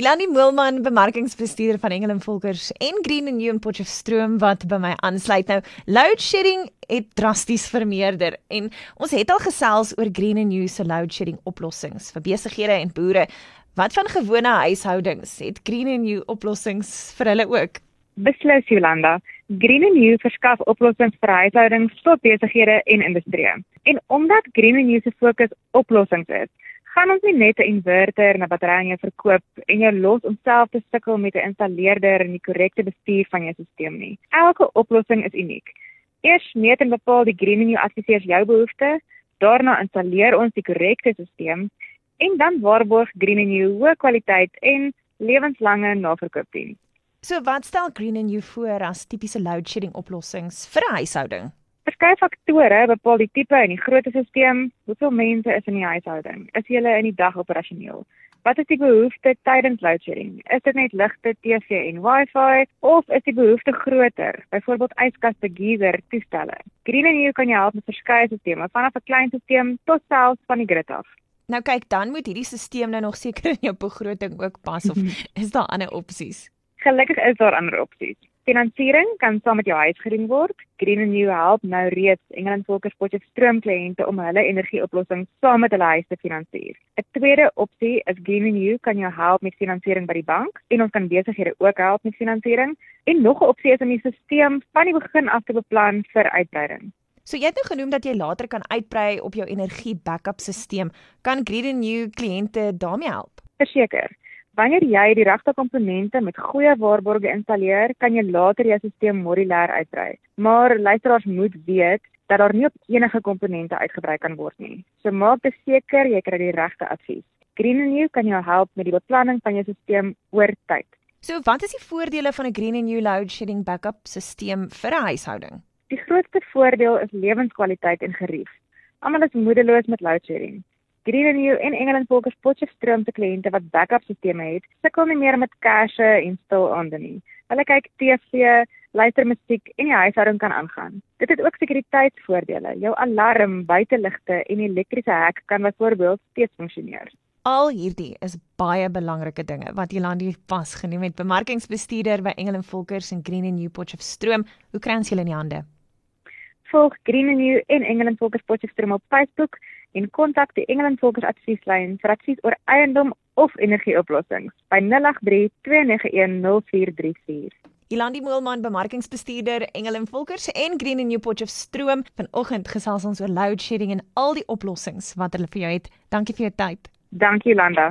Ilani Moelman, bemarkingsbestuurder van Engel en Volkers en Green and New in Potchefstroom wat by my aansluit. Nou, load shedding het drasties vermeerder en ons het al gesels oor Green and New se load shedding oplossings vir besighede en boere. Wat van gewone huishoudings? Het Green and New oplossings vir hulle ook? Beslis Jolanda. Green and New verskaf oplossings vir huishoudings, tot besighede en industrie. En omdat Green and New se fokus oplossings is, gaan ons nie net 'n inverter en 'n battery aan jou verkoop en jou los om self te sukkel met 'n installeerder en die korrekte bestuur van jou stelsel nie. Elke oplossing is uniek. Eers meet en bepaal die Greening adviseurs jou behoeftes, daarna installeer ons die korrekte stelsel en dan waarborg Greening hoë kwaliteit en lewenslange naverkoopdiens. So wat stel Greening voor as tipiese load shedding oplossings vir 'n huishouding? Verskeie faktore bepaal die tipe en die grootte stelsel, hoeveel mense is in die huishouding, is hulle in die dag operasioneel. Wat is die behoefte tydens load shedding? Is dit net ligte, TV en Wi-Fi of is die behoefte groter, byvoorbeeld yskaste, geyser, toestelle? Green and You kan jou help met verskeie stelsels, vanaf 'n klein stelsel tot selfs van die grid af. Nou kyk, dan moet hierdie stelsel nou nog seker in jou begroting ook pas of is daar ander opsies? Gelukkig is daar ander opsies. Finansiering kan saam met jou huis gedoen word. Green and New help nou reeds Engeland Volkers Potchefstroom stroomkliënte om hulle energieoplossings saam met hulle huis te finansier. 'n Tweede opsie is Green and New kan jou help met finansiering by die bank en ons kan besighede ook help met finansiering. En nog 'n opsie is om die stelsel van die begin af te beplan vir uitbreiding. So jy het nou genoem dat jy later kan uitbrei op jou energie backup stelsel. Kan Green and New kliënte daarmee help? Verseker. Wanneer jy die regte komponente met goeie waarborge installeer, kan jy later jou stelsel modulêr uitbrei. Maar luisteraars moet weet dat daar nie op enige komponente uitgebrei kan word nie. So maak beseker jy kry die regte advies. Green and New kan jou help met die beplanning van jou stelsel oor tyd. So wat is die voordele van 'n Green and New load shedding backup stelsel vir 'n huishouding? Die grootste voordeel is lewenskwaliteit en gerief. Almal is moedeloos met load shedding. Green and New en Engeland Volkers Potchefstroom se kliënte wat backup sisteme het, sukkel nie meer met cache en stil aande nie. Hulle kyk TV, luister musiek en die huishouding kan aangaan. Dit het ook sekuriteitsvoordele. Jou alarm, buiteligte en elektriese hek kan byvoorbeeld steeds funksioneer. Al hierdie is baie belangrike dinge wat Jolandi vasgeneem het. Bemarkingsbestuurder by Engeland Volkers en Green and New Potchefstroom. Hoe kry ons julle in die hande? Volg Green and New en Engeland Volkers Potchefstroom op Facebook en kontak die Engeland Volkers advieslyn vir advies oor eiendom of energieoplossings by 083 291 0434. Ilandi Moelman, bemarkingsbestuurder Engeland Volkers en Green and New Potchefstroom, vanoggend gesels ons oor load shedding en al die oplossings wat hulle vir jou het. Dankie vir jou tyd. Dankie Landa.